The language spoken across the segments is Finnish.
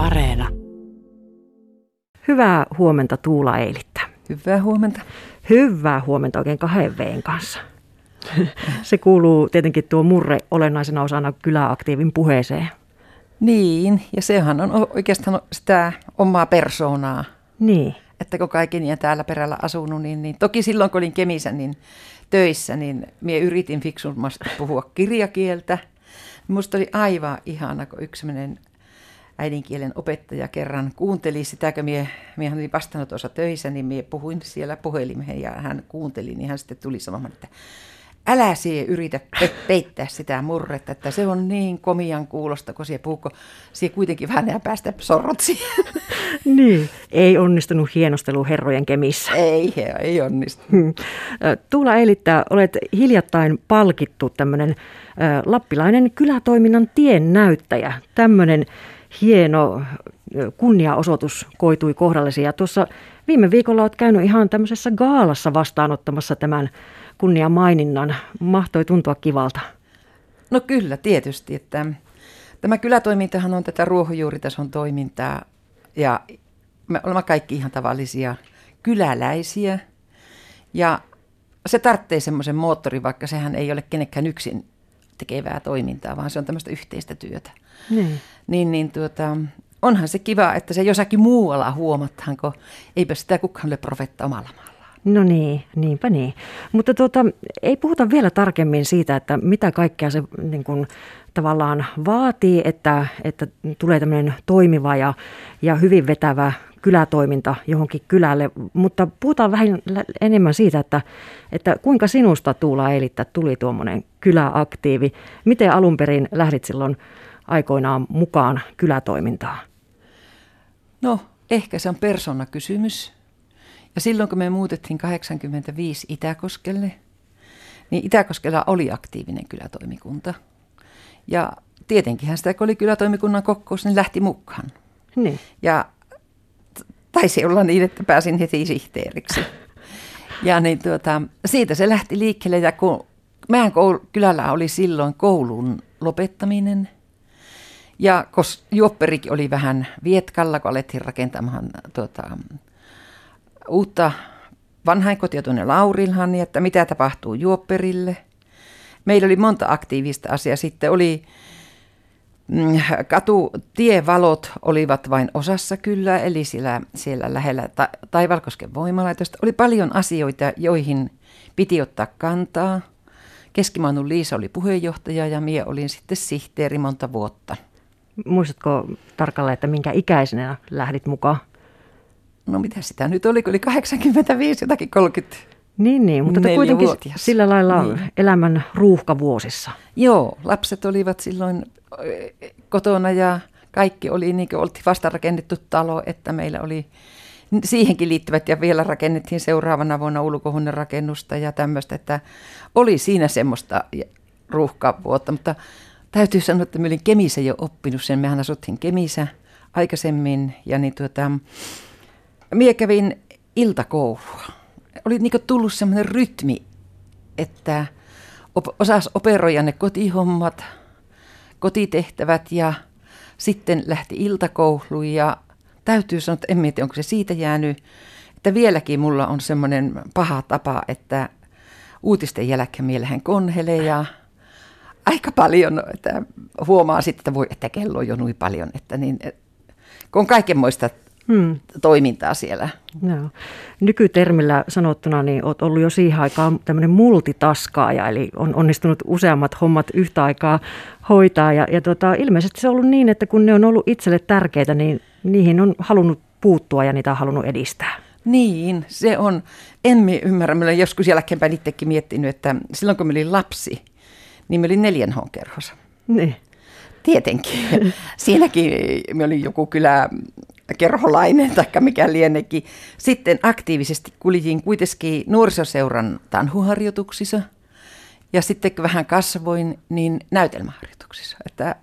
Areena. Hyvää huomenta Tuula Eilittä. Hyvää huomenta. Hyvää huomenta oikein kahden V:n kanssa. Se kuuluu tietenkin tuo murre olennaisena osana kyläaktiivin puheeseen. Niin, ja sehän on oikeastaan sitä omaa persoonaa. Niin. Että kun kaikki niin täällä perällä asunut, niin, niin toki silloin kun olin Kemissä niin töissä, niin minä yritin fiksummasti puhua kirjakieltä. Minusta oli aivan ihana, kun yksi äidinkielen opettaja kerran kuunteli sitä, kun minä, minä olin vastaanotossa töissä, niin minä puhuin siellä puhelimeen ja hän kuunteli, niin hän sitten tuli sanomaan, että älä sie yritä peittää sitä murretta, että se on niin komian kuulosta, kun sie puhuu, sie kuitenkin vähän päästä sorrot siihen. Niin, ei onnistunut hienostelu herrojen kemissä. Ei, ei onnistunut. Hmm. Tuula Eilittää, olet hiljattain palkittu tämmöinen lappilainen kylätoiminnan tien näyttäjä. Tämmöinen hieno kunniaosoitus koitui kohdallesi. Ja tuossa viime viikolla olet käynyt ihan tämmöisessä gaalassa vastaanottamassa tämän kunniamaininnan. Mahtoi tuntua kivalta. No kyllä, tietysti. Että tämä kylätoimintahan on tätä ruohonjuuritason toimintaa ja me olemme kaikki ihan tavallisia kyläläisiä. Ja se tarvitsee semmoisen moottorin, vaikka sehän ei ole kenenkään yksin tekevää toimintaa, vaan se on tämmöistä yhteistä työtä. Niin. Niin, niin tuota, onhan se kiva, että se jossakin muualla huomataan, kun eipä sitä kukaan ole profetta omalla maalla. No niin, niinpä niin. Mutta tuota, ei puhuta vielä tarkemmin siitä, että mitä kaikkea se niin kuin, tavallaan vaatii, että, että tulee tämmöinen toimiva ja, ja hyvin vetävä kylätoiminta johonkin kylälle, mutta puhutaan vähän enemmän siitä, että, että kuinka sinusta Tuula Eilittä tuli tuommoinen kyläaktiivi. Miten alun perin lähdit silloin aikoinaan mukaan kylätoimintaan? No, ehkä se on persona-kysymys. Ja silloin kun me muutettiin 85 Itäkoskelle, niin Itäkoskella oli aktiivinen kylätoimikunta. Ja tietenkinhän sitä, kun oli kylätoimikunnan kokous, niin lähti mukaan. Niin. Ja taisi olla niin, että pääsin heti sihteeriksi. Ja niin tuota, siitä se lähti liikkeelle ja kun meidän koul- kylällä oli silloin koulun lopettaminen – ja kos juopperikin oli vähän vietkalla, kun alettiin rakentamaan tuota, uutta vanhainkotia tuonne Laurilhan, niin että mitä tapahtuu juopperille. Meillä oli monta aktiivista asiaa. Sitten oli mm, katu, tievalot olivat vain osassa kyllä, eli siellä, siellä lähellä ta, Taivalkosken voimalaitosta. Oli paljon asioita, joihin piti ottaa kantaa. Keskimaannun Liisa oli puheenjohtaja ja minä olin sitten sihteeri monta vuotta. Muistatko tarkalleen, että minkä ikäisenä lähdit mukaan? No mitä sitä nyt oli, kun oli 85, jotakin 30 niin, niin, mutta kuitenkin vuotias. sillä lailla niin. elämän ruuhkavuosissa. Joo, lapset olivat silloin kotona ja kaikki oli niin kuin oltiin vasta rakennettu talo, että meillä oli siihenkin liittyvät ja vielä rakennettiin seuraavana vuonna ulkohuoneen rakennusta ja tämmöistä, että oli siinä semmoista ruuhkavuotta, mutta täytyy sanoa, että mä olin Kemissä jo oppinut sen. Mehän asuttiin Kemissä aikaisemmin ja niin tuota, minä kävin iltakoulua. Oli niin tullut semmoinen rytmi, että op- osas operoida ne kotihommat, kotitehtävät ja sitten lähti iltakoulu ja täytyy sanoa, että en mieti, onko se siitä jäänyt, että vieläkin mulla on semmoinen paha tapa, että uutisten jälkeen mielehen konhelee ja aika paljon, että huomaa sitten, että, voi, että kello on jo noin paljon, että niin, kun on kaikenmoista hmm. toimintaa siellä. No. Nykytermillä sanottuna niin olet ollut jo siihen aikaan tämmöinen multitaskaaja, eli on onnistunut useammat hommat yhtä aikaa hoitaa. Ja, ja tota, ilmeisesti se on ollut niin, että kun ne on ollut itselle tärkeitä, niin niihin on halunnut puuttua ja niitä on halunnut edistää. Niin, se on. En ymmärrä, mä olen joskus jälkeenpäin itsekin miettinyt, että silloin kun mä olin lapsi, niin mä olin neljän kerhossa. Niin. Tietenkin. Siinäkin me oli joku kylä kerholainen tai mikä lienekin. Sitten aktiivisesti kuljin kuitenkin nuorisoseuran tanhuharjoituksissa. Ja sitten kun vähän kasvoin, niin näytelmäharjoituksissa. Että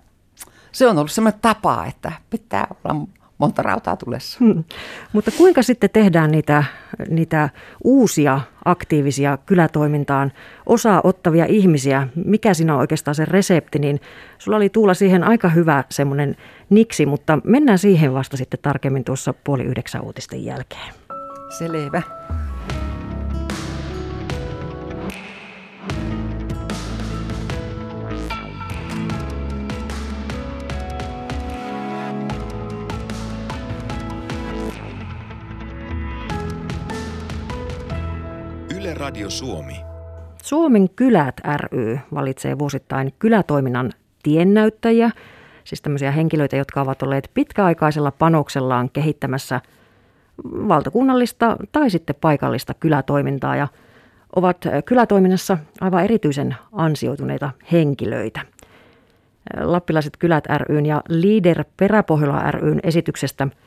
se on ollut sellainen tapa, että pitää olla monta rautaa tulessa. Hmm. Mutta kuinka sitten tehdään niitä, niitä uusia aktiivisia kylätoimintaan osaa ottavia ihmisiä? Mikä siinä on oikeastaan se resepti? Niin sulla oli Tuula siihen aika hyvä semmoinen niksi, mutta mennään siihen vasta sitten tarkemmin tuossa puoli yhdeksän uutisten jälkeen. Selvä. Radio Suomi. Suomen kylät ry valitsee vuosittain kylätoiminnan tiennäyttäjiä, siis tämmöisiä henkilöitä, jotka ovat olleet pitkäaikaisella panoksellaan kehittämässä valtakunnallista tai sitten paikallista kylätoimintaa ja ovat kylätoiminnassa aivan erityisen ansioituneita henkilöitä. Lappilaiset kylät ryn ja Leader Peräpohjola ryn esityksestä –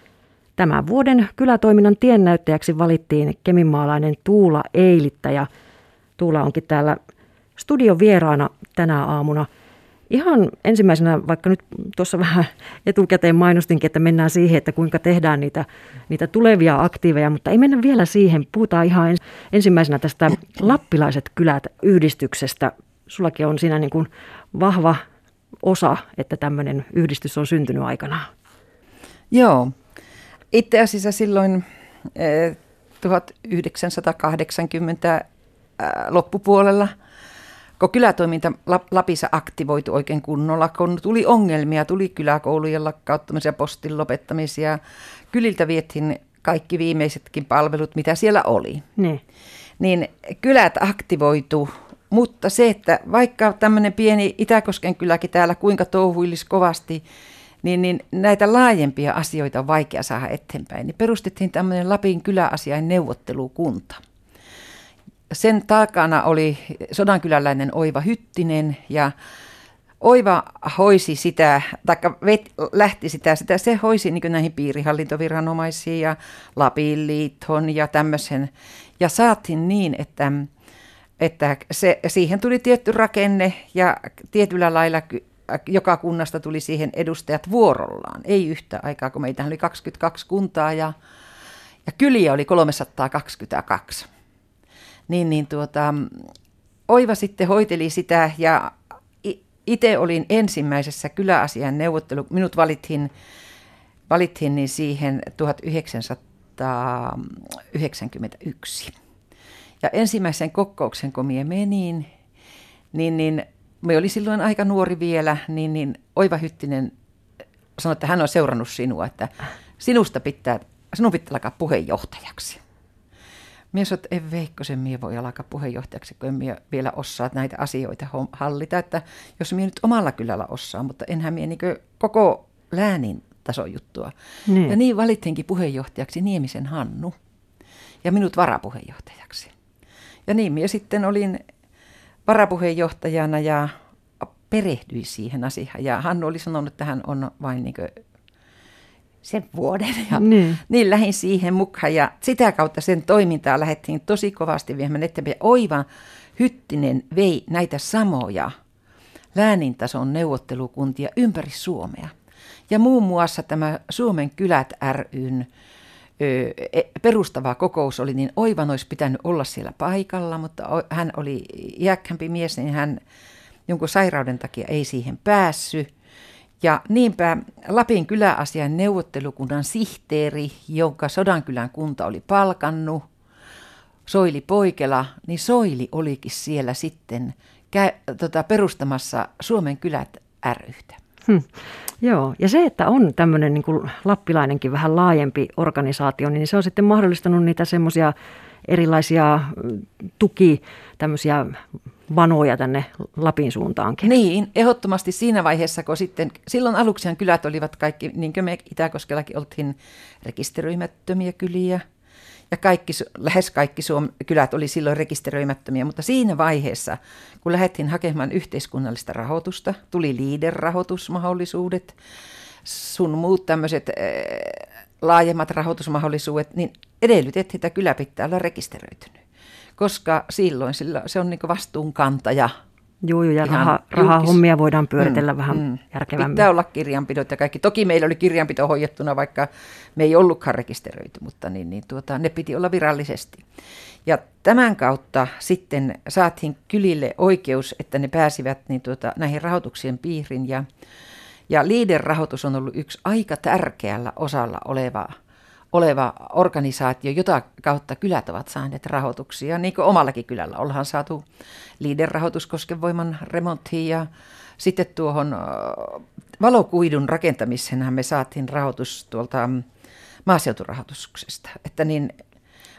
Tämän vuoden kylätoiminnan tiennäyttäjäksi valittiin keminmaalainen Tuula Eilittä ja Tuula onkin täällä studion vieraana tänä aamuna. Ihan ensimmäisenä, vaikka nyt tuossa vähän etukäteen mainostinkin, että mennään siihen, että kuinka tehdään niitä, niitä tulevia aktiiveja, mutta ei mennä vielä siihen. Puhutaan ihan ensimmäisenä tästä Lappilaiset kylät yhdistyksestä. Sullakin on siinä niin kuin vahva osa, että tämmöinen yhdistys on syntynyt aikanaan. Joo, itse asiassa silloin 1980 eh, loppupuolella, kun kylätoiminta Lapissa aktivoitu oikein kunnolla, kun tuli ongelmia, tuli kyläkoulujen lakkauttamisia, postin lopettamisia, kyliltä viettiin kaikki viimeisetkin palvelut, mitä siellä oli. Ne. Niin kylät aktivoitu, mutta se, että vaikka tämmöinen pieni Itäkosken kyläkin täällä kuinka touhuilisi kovasti, niin, niin näitä laajempia asioita on vaikea saada eteenpäin. Niin perustettiin tämmöinen Lapin kyläasiain neuvottelukunta. Sen takana oli sodankyläläinen Oiva Hyttinen ja Oiva hoisi sitä, tai lähti sitä, sitä se hoisi niin näihin piirihallintoviranomaisiin ja Lapin liiton ja tämmöisen. Ja saatiin niin, että, että se, siihen tuli tietty rakenne ja tietyllä lailla joka kunnasta tuli siihen edustajat vuorollaan, ei yhtä aikaa, kun meitä oli 22 kuntaa ja, ja kyliä oli 322. Niin, niin tuota, Oiva sitten hoiteli sitä ja itse olin ensimmäisessä kyläasian neuvottelu. Minut valittiin, valittiin niin siihen 1991. Ja ensimmäisen kokouksen, kun minä menin, niin, niin me oli silloin aika nuori vielä, niin, niin Oiva Hyttinen sanoi, että hän on seurannut sinua, että sinusta pitää, sinun pitää alkaa puheenjohtajaksi. Mies sanoi, että en Veikkosen mie voi alkaa puheenjohtajaksi, kun en mie vielä osaa näitä asioita hallita. Että jos mie nyt omalla kylällä osaa, mutta enhän mie niin koko läänin tason juttua. Niin. Ja niin valittiinkin puheenjohtajaksi Niemisen Hannu ja minut varapuheenjohtajaksi. Ja niin minä sitten olin varapuheenjohtajana ja perehdyi siihen asiaan. Ja Hannu oli sanonut, että hän on vain niin sen vuoden. Ja niin. niin lähdin siihen mukaan ja sitä kautta sen toimintaa lähdettiin tosi kovasti viemään eteenpäin. Oiva Hyttinen vei näitä samoja läänintason neuvottelukuntia ympäri Suomea. Ja muun muassa tämä Suomen kylät ryn perustava kokous oli, niin Oivan olisi pitänyt olla siellä paikalla, mutta hän oli iäkkämpi mies, niin hän jonkun sairauden takia ei siihen päässyt. Ja niinpä Lapin kyläasian neuvottelukunnan sihteeri, jonka Sodankylän kunta oli palkannut, Soili Poikela, niin Soili olikin siellä sitten tota, perustamassa Suomen kylät ryhtä. Hmm. Joo, ja se, että on tämmöinen niin lappilainenkin vähän laajempi organisaatio, niin se on sitten mahdollistanut niitä semmoisia erilaisia mm, tuki, tämmöisiä vanoja tänne Lapin suuntaankin. Niin, ehdottomasti siinä vaiheessa, kun sitten, silloin aluksihan kylät olivat kaikki, niin kuin me Itäkoskellakin oltiin rekisteröimättömiä kyliä, ja kaikki, lähes kaikki Suom- kylät oli silloin rekisteröimättömiä, mutta siinä vaiheessa, kun lähdettiin hakemaan yhteiskunnallista rahoitusta, tuli liider-rahoitusmahdollisuudet, sun muut tämmöiset äh, laajemmat rahoitusmahdollisuudet, niin edellytettiin, että kylä pitää olla rekisteröitynyt. Koska silloin sillä, se on niin vastuunkantaja Joo, ja raha, rahahommia voidaan pyöritellä mm, vähän mm. järkevämmin. Pitää olla kirjanpidot ja kaikki. Toki meillä oli kirjanpito hoidettuna, vaikka me ei ollutkaan rekisteröity, mutta niin, niin tuota, ne piti olla virallisesti. Ja tämän kautta sitten saatiin kylille oikeus, että ne pääsivät niin tuota, näihin rahoituksien piiriin. Ja, ja LEADER-rahoitus on ollut yksi aika tärkeällä osalla oleva, oleva organisaatio, jota kautta kylät ovat saaneet rahoituksia. Niin kuin omallakin kylällä ollaan saatu LEADER-rahoitus koskevoiman remonttiin ja sitten tuohon valokuidun rakentamiseenhan me saatiin rahoitus tuolta maaseuturahoituksesta. Että niin,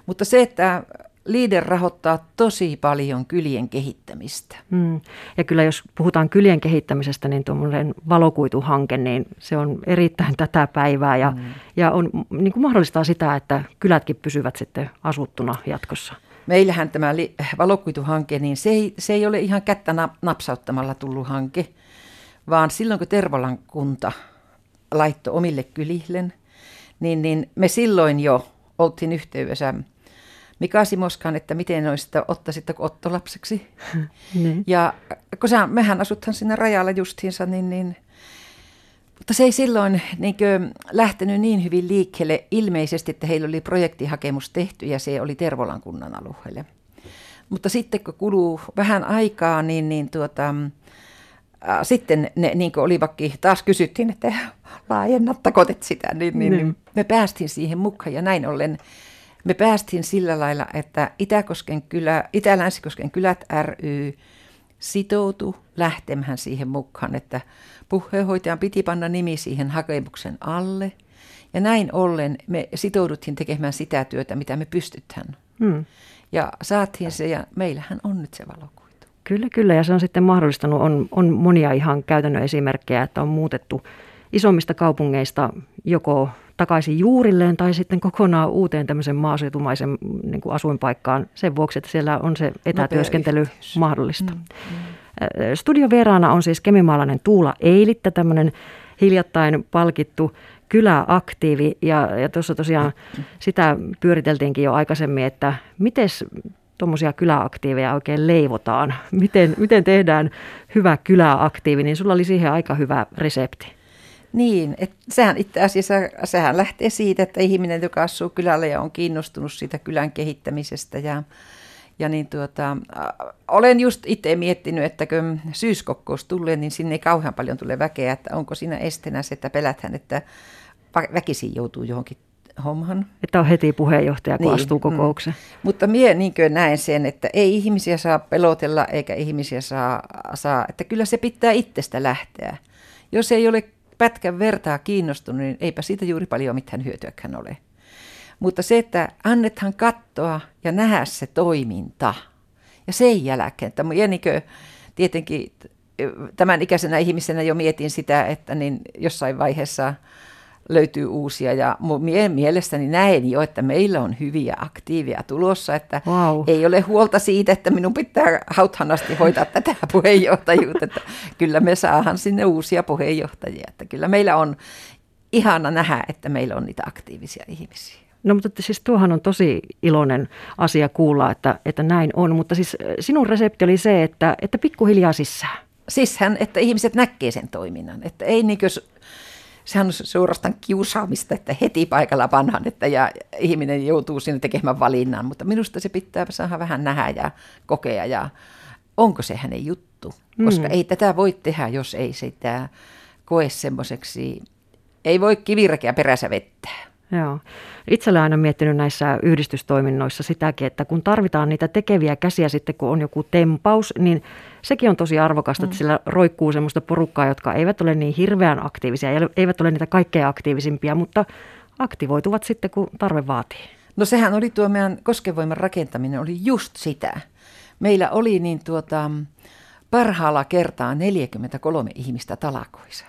mutta se, että Leader rahoittaa tosi paljon kylien kehittämistä. Mm. Ja kyllä jos puhutaan kylien kehittämisestä, niin tuommoinen valokuituhanke, niin se on erittäin tätä päivää ja, mm. ja on, niin kuin mahdollistaa sitä, että kylätkin pysyvät sitten asuttuna jatkossa. Meillähän tämä valokuituhanke, niin se ei, se ei ole ihan kättä napsauttamalla tullut hanke, vaan silloin kun Tervolan kunta laittoi omille kylille, niin, niin me silloin jo oltiin yhteydessä Mika Simoskaan, että miten olisitte ottaisitte ottolapseksi. niin. Ja kun sä, mehän asuthan siinä rajalla justiinsa, niin, niin mutta se ei silloin niin kuin, lähtenyt niin hyvin liikkeelle ilmeisesti, että heillä oli projektihakemus tehty ja se oli Tervolan kunnan alueelle. Mutta sitten kun kuluu vähän aikaa, niin, niin tuota, äh, sitten ne, niin kuin olivakin, taas kysyttiin, että laajennattako sitä, niin, niin, niin. niin me päästiin siihen mukaan ja näin ollen me päästiin sillä lailla, että Itä-Kosken kylä, Itä-Länsikosken kylät ry sitoutui lähtemään siihen mukaan, että puheenhoitajan piti panna nimi siihen hakemuksen alle. Ja näin ollen me sitouduttiin tekemään sitä työtä, mitä me pystytään. Hmm. Ja saatiin se, ja meillähän on nyt se valokuitu. Kyllä, kyllä, ja se on sitten mahdollistanut, on, on monia ihan käytännön esimerkkejä, että on muutettu isommista kaupungeista joko takaisin juurilleen tai sitten kokonaan uuteen tämmöisen maaseutumaisen niin kuin asuinpaikkaan sen vuoksi, että siellä on se etätyöskentely mahdollista. Mm, mm. Studiovieraana on siis kemimaalainen Tuula Eilittä, tämmöinen hiljattain palkittu kyläaktiivi ja, ja tuossa tosiaan sitä pyöriteltiinkin jo aikaisemmin, että miten tuommoisia kyläaktiiveja oikein leivotaan, miten, miten tehdään hyvä kyläaktiivi, niin sulla oli siihen aika hyvä resepti. Niin, että sehän itse asiassa sehän lähtee siitä, että ihminen, joka asuu kylällä ja on kiinnostunut siitä kylän kehittämisestä ja, ja niin tuota, olen just itse miettinyt, että kun syyskokkous tulee, niin sinne ei kauhean paljon tule väkeä, että onko siinä estenä se, että peläthän, että väkisin joutuu johonkin homman. Että on heti puheenjohtaja, kun niin, astuu mm. kokoukseen. Mm. Mutta minä niin näen sen, että ei ihmisiä saa pelotella eikä ihmisiä saa, saa, että kyllä se pitää itsestä lähteä. Jos ei ole pätkän vertaa kiinnostunut, niin eipä siitä juuri paljon mitään hyötyäkään ole. Mutta se, että annethan katsoa ja nähdä se toiminta. Ja sen jälkeen, että Jenikö tietenkin tämän ikäisenä ihmisenä jo mietin sitä, että niin jossain vaiheessa – löytyy uusia. Ja mielestäni näen jo, että meillä on hyviä aktiivia tulossa, että wow. ei ole huolta siitä, että minun pitää hauthanasti hoitaa tätä puheenjohtajuutta. Että kyllä me saahan sinne uusia puheenjohtajia. Että kyllä meillä on ihana nähdä, että meillä on niitä aktiivisia ihmisiä. No mutta siis tuohan on tosi iloinen asia kuulla, että, että näin on. Mutta siis sinun resepti oli se, että, että pikkuhiljaa sisään. Sishän, että ihmiset näkee sen toiminnan. Että ei niin kuin sehän on suorastaan kiusaamista, että heti paikalla vanhan, että ja ihminen joutuu sinne tekemään valinnan, mutta minusta se pitää saada vähän nähdä ja kokea ja onko se hänen juttu, koska mm. ei tätä voi tehdä, jos ei sitä koe semmoiseksi, ei voi kivirkeä perässä vettää. Joo. Itse olen aina miettinyt näissä yhdistystoiminnoissa sitäkin, että kun tarvitaan niitä tekeviä käsiä sitten, kun on joku tempaus, niin sekin on tosi arvokasta, mm. että sillä roikkuu semmoista porukkaa, jotka eivät ole niin hirveän aktiivisia, eivät ole niitä kaikkein aktiivisimpia, mutta aktivoituvat sitten, kun tarve vaatii. No sehän oli tuo meidän koskevoiman rakentaminen, oli just sitä. Meillä oli niin tuota, parhaalla kertaa 43 ihmistä talakoissa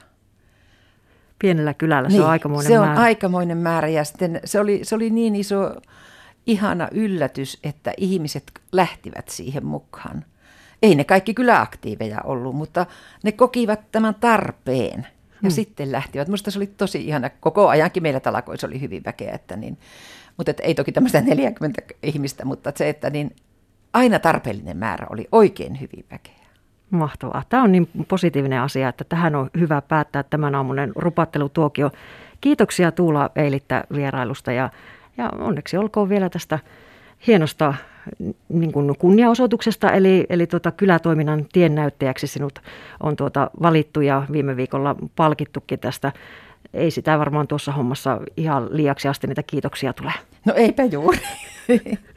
pienellä kylällä. Se niin, on aikamoinen se määrä. on aikamoinen määrä ja sitten se oli, se oli niin iso ihana yllätys, että ihmiset lähtivät siihen mukaan. Ei ne kaikki kyläaktiiveja ollut, mutta ne kokivat tämän tarpeen ja hmm. sitten lähtivät. Minusta se oli tosi ihana. Koko ajankin meillä talakoissa oli hyvin väkeä, että niin, mutta että ei toki tämmöistä 40 ihmistä, mutta se, että niin aina tarpeellinen määrä oli oikein hyvin väkeä. Mahtavaa. Tämä on niin positiivinen asia, että tähän on hyvä päättää tämän aamunen rupattelutuokio. Kiitoksia Tuula Eilittä vierailusta ja, ja onneksi olkoon vielä tästä hienosta niin kuin kunniaosoituksesta, eli, eli tuota, kylätoiminnan tiennäyttäjäksi sinut on tuota valittu ja viime viikolla palkittukin tästä. Ei sitä varmaan tuossa hommassa ihan liiaksi asti niitä kiitoksia tule. No eipä juuri.